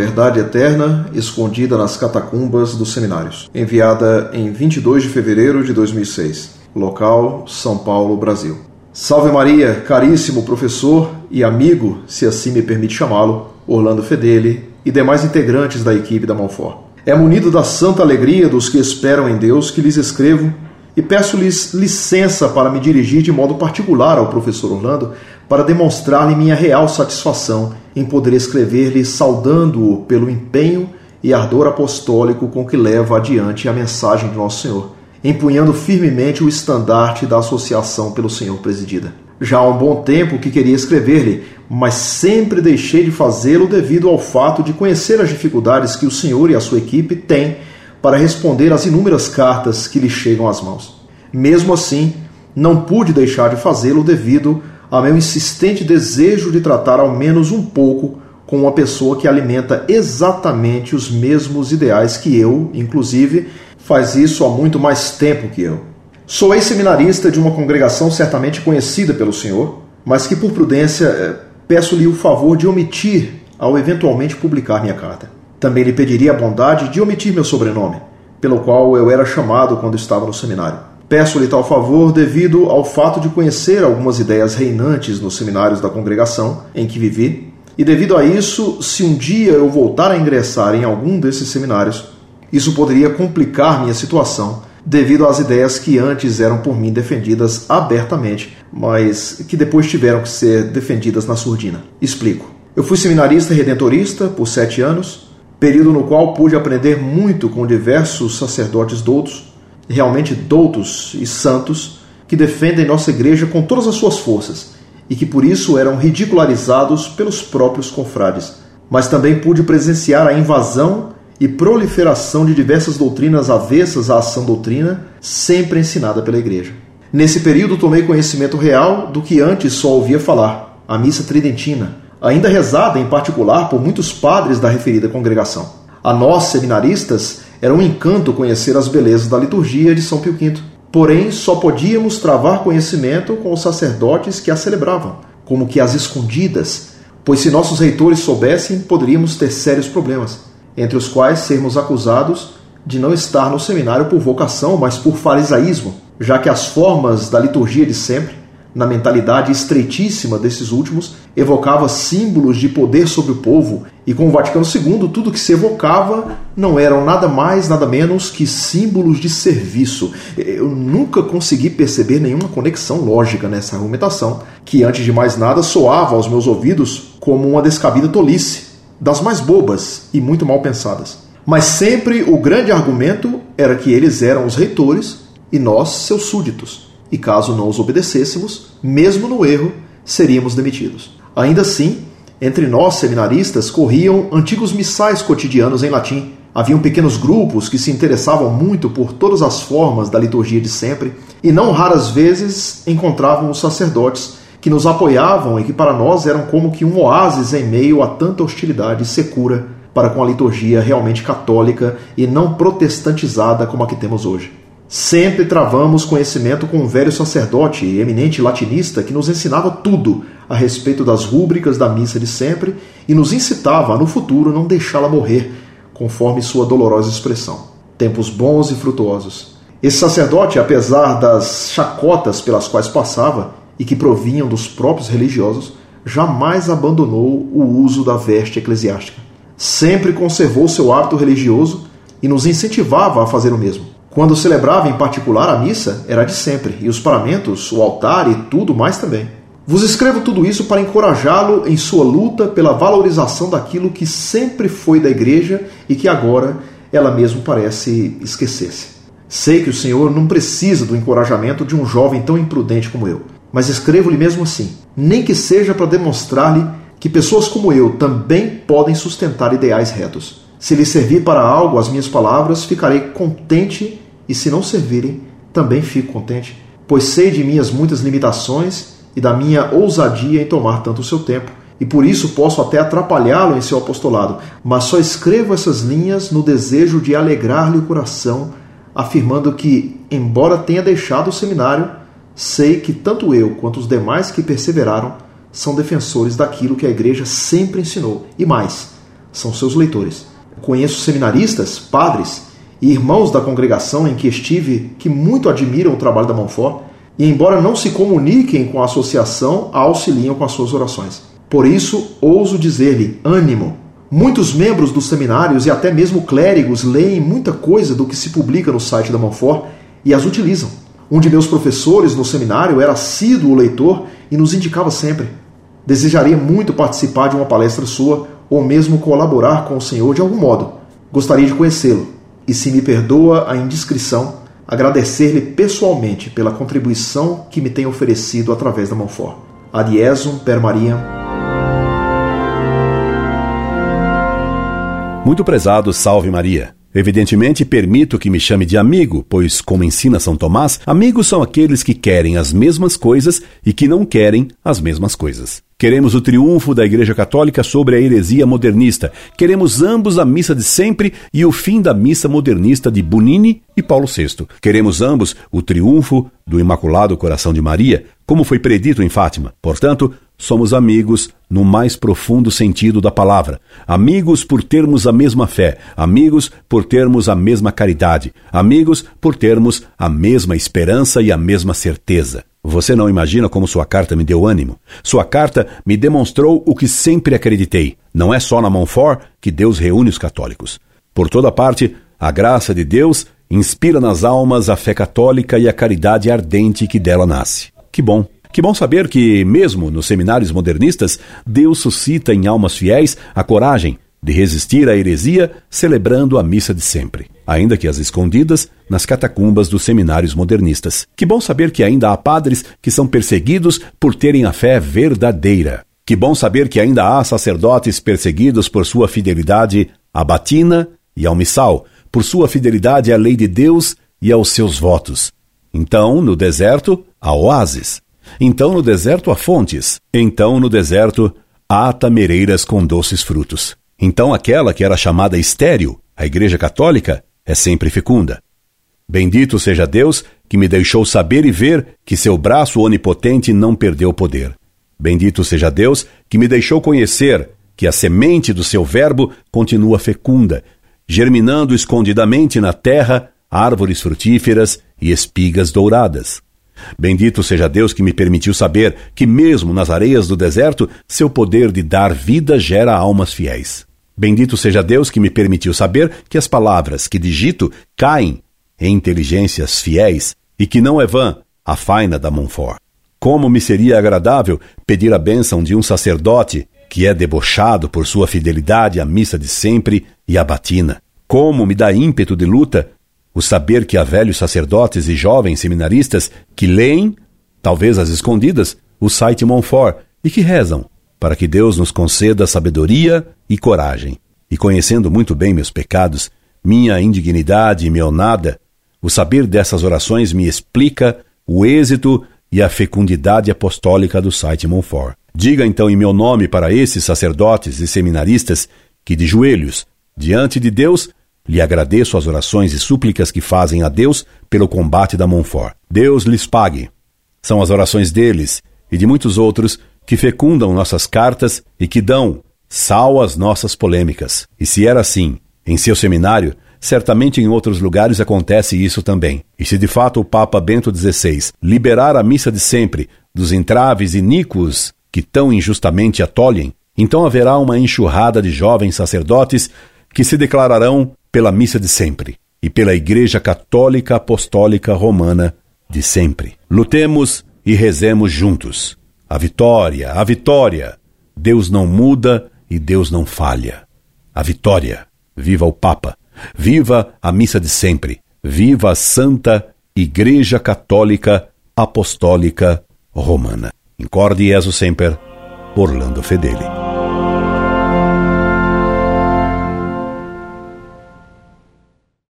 verdade eterna escondida nas catacumbas dos seminários. Enviada em 22 de fevereiro de 2006. Local: São Paulo, Brasil. Salve Maria, caríssimo professor e amigo, se assim me permite chamá-lo, Orlando Fedeli e demais integrantes da equipe da Monfort. É munido da santa alegria dos que esperam em Deus que lhes escrevo e peço-lhes licença para me dirigir de modo particular ao professor Orlando para demonstrar-lhe minha real satisfação em poder escrever-lhe saudando-o pelo empenho e ardor apostólico com que leva adiante a mensagem de Nosso Senhor, empunhando firmemente o estandarte da associação pelo Senhor presidida. Já há um bom tempo que queria escrever-lhe, mas sempre deixei de fazê-lo devido ao fato de conhecer as dificuldades que o senhor e a sua equipe têm para responder às inúmeras cartas que lhe chegam às mãos. Mesmo assim, não pude deixar de fazê-lo devido ao meu insistente desejo de tratar ao menos um pouco com uma pessoa que alimenta exatamente os mesmos ideais que eu, inclusive, faz isso há muito mais tempo que eu. Sou ex-seminarista de uma congregação certamente conhecida pelo senhor, mas que por prudência eh, peço-lhe o favor de omitir ao eventualmente publicar minha carta. Também lhe pediria a bondade de omitir meu sobrenome, pelo qual eu era chamado quando estava no seminário. Peço-lhe tal favor devido ao fato de conhecer algumas ideias reinantes nos seminários da congregação em que vivi, e devido a isso, se um dia eu voltar a ingressar em algum desses seminários, isso poderia complicar minha situação devido às ideias que antes eram por mim defendidas abertamente, mas que depois tiveram que ser defendidas na surdina. Explico. Eu fui seminarista redentorista por sete anos, período no qual pude aprender muito com diversos sacerdotes doutos, realmente doutos e santos, que defendem nossa igreja com todas as suas forças e que por isso eram ridicularizados pelos próprios confrades. Mas também pude presenciar a invasão e proliferação de diversas doutrinas avessas à ação doutrina, sempre ensinada pela igreja. Nesse período tomei conhecimento real do que antes só ouvia falar, a missa tridentina, ainda rezada em particular por muitos padres da referida congregação. A nós, seminaristas, era um encanto conhecer as belezas da liturgia de São Pio V. Porém, só podíamos travar conhecimento com os sacerdotes que a celebravam, como que as escondidas, pois se nossos reitores soubessem, poderíamos ter sérios problemas, entre os quais sermos acusados de não estar no seminário por vocação, mas por farisaísmo, já que as formas da liturgia de sempre na mentalidade estreitíssima desses últimos, evocava símbolos de poder sobre o povo, e com o Vaticano II, tudo que se evocava não eram nada mais, nada menos que símbolos de serviço. Eu nunca consegui perceber nenhuma conexão lógica nessa argumentação, que antes de mais nada soava aos meus ouvidos como uma descabida tolice, das mais bobas e muito mal pensadas. Mas sempre o grande argumento era que eles eram os reitores e nós seus súditos e caso não os obedecêssemos, mesmo no erro, seríamos demitidos. Ainda assim, entre nós seminaristas corriam antigos missais cotidianos em latim. Haviam pequenos grupos que se interessavam muito por todas as formas da liturgia de sempre, e não raras vezes encontravam os sacerdotes que nos apoiavam e que para nós eram como que um oásis em meio a tanta hostilidade secura para com a liturgia realmente católica e não protestantizada como a que temos hoje. Sempre travamos conhecimento com um velho sacerdote e eminente latinista que nos ensinava tudo a respeito das rúbricas da missa de sempre e nos incitava a no futuro não deixá-la morrer, conforme sua dolorosa expressão. Tempos bons e frutuosos. Esse sacerdote, apesar das chacotas pelas quais passava e que provinham dos próprios religiosos, jamais abandonou o uso da veste eclesiástica. Sempre conservou seu hábito religioso e nos incentivava a fazer o mesmo. Quando celebrava em particular a missa, era de sempre, e os paramentos, o altar e tudo mais também. Vos escrevo tudo isso para encorajá-lo em sua luta pela valorização daquilo que sempre foi da igreja e que agora ela mesmo parece esquecer-se. Sei que o Senhor não precisa do encorajamento de um jovem tão imprudente como eu, mas escrevo-lhe mesmo assim, nem que seja para demonstrar-lhe que pessoas como eu também podem sustentar ideais retos. Se lhe servir para algo as minhas palavras, ficarei contente, e se não servirem, também fico contente, pois sei de minhas muitas limitações e da minha ousadia em tomar tanto o seu tempo, e por isso posso até atrapalhá-lo em seu apostolado, mas só escrevo essas linhas no desejo de alegrar-lhe o coração, afirmando que, embora tenha deixado o seminário, sei que tanto eu quanto os demais que perseveraram são defensores daquilo que a igreja sempre ensinou, e mais, são seus leitores. Conheço seminaristas, padres e irmãos da congregação em que estive que muito admiram o trabalho da Monfort e, embora não se comuniquem com a associação, a auxiliam com as suas orações. Por isso, ouso dizer-lhe: ânimo. Muitos membros dos seminários e até mesmo clérigos leem muita coisa do que se publica no site da Monfort e as utilizam. Um de meus professores no seminário era assíduo leitor e nos indicava sempre: Desejaria muito participar de uma palestra sua ou mesmo colaborar com o senhor de algum modo. Gostaria de conhecê-lo e, se me perdoa a indiscrição, agradecer-lhe pessoalmente pela contribuição que me tem oferecido através da Monfort. Adiesum per Mariam. Muito prezado, salve Maria. Evidentemente, permito que me chame de amigo, pois, como ensina São Tomás, amigos são aqueles que querem as mesmas coisas e que não querem as mesmas coisas. Queremos o triunfo da Igreja Católica sobre a heresia modernista. Queremos ambos a missa de sempre e o fim da missa modernista de Bunini e Paulo VI. Queremos ambos o triunfo do Imaculado Coração de Maria, como foi predito em Fátima. Portanto, somos amigos no mais profundo sentido da palavra. Amigos por termos a mesma fé, amigos por termos a mesma caridade, amigos por termos a mesma esperança e a mesma certeza. Você não imagina como sua carta me deu ânimo. Sua carta me demonstrou o que sempre acreditei. Não é só na Montfort que Deus reúne os católicos. Por toda parte, a graça de Deus inspira nas almas a fé católica e a caridade ardente que dela nasce. Que bom! Que bom saber que, mesmo nos seminários modernistas, Deus suscita em almas fiéis a coragem de resistir à heresia, celebrando a missa de sempre, ainda que as escondidas nas catacumbas dos seminários modernistas. Que bom saber que ainda há padres que são perseguidos por terem a fé verdadeira. Que bom saber que ainda há sacerdotes perseguidos por sua fidelidade à batina e ao missal, por sua fidelidade à lei de Deus e aos seus votos. Então, no deserto, há oásis. Então no deserto há fontes. Então no deserto há tamereiras com doces frutos. Então aquela que era chamada estéril, a Igreja Católica, é sempre fecunda. Bendito seja Deus que me deixou saber e ver que seu braço onipotente não perdeu poder. Bendito seja Deus que me deixou conhecer que a semente do seu Verbo continua fecunda, germinando escondidamente na terra árvores frutíferas e espigas douradas. Bendito seja Deus que me permitiu saber que, mesmo nas areias do deserto, seu poder de dar vida gera almas fiéis. Bendito seja Deus que me permitiu saber que as palavras que digito caem em inteligências fiéis e que não é vã a faina da Monfort. Como me seria agradável pedir a bênção de um sacerdote que é debochado por sua fidelidade à missa de sempre e à batina. Como me dá ímpeto de luta o saber que há velhos sacerdotes e jovens seminaristas que leem, talvez às escondidas, o site Monfort e que rezam para que Deus nos conceda sabedoria e coragem. E conhecendo muito bem meus pecados, minha indignidade e meu nada, o saber dessas orações me explica o êxito e a fecundidade apostólica do site Monfort. Diga então em meu nome para esses sacerdotes e seminaristas que, de joelhos, diante de Deus, lhe agradeço as orações e súplicas que fazem a Deus pelo combate da Monfort. Deus lhes pague. São as orações deles e de muitos outros que fecundam nossas cartas e que dão sal às nossas polêmicas. E se era assim, em seu seminário, certamente em outros lugares acontece isso também. E se de fato o Papa Bento XVI liberar a missa de sempre dos entraves iníquos que tão injustamente a tolhem, então haverá uma enxurrada de jovens sacerdotes que se declararão pela missa de sempre e pela Igreja Católica Apostólica Romana de sempre. Lutemos e rezemos juntos. A vitória, a vitória! Deus não muda e Deus não falha. A vitória! Viva o Papa! Viva a missa de sempre! Viva a Santa Igreja Católica Apostólica Romana. Incorde Jesus Semper, Orlando Fedeli.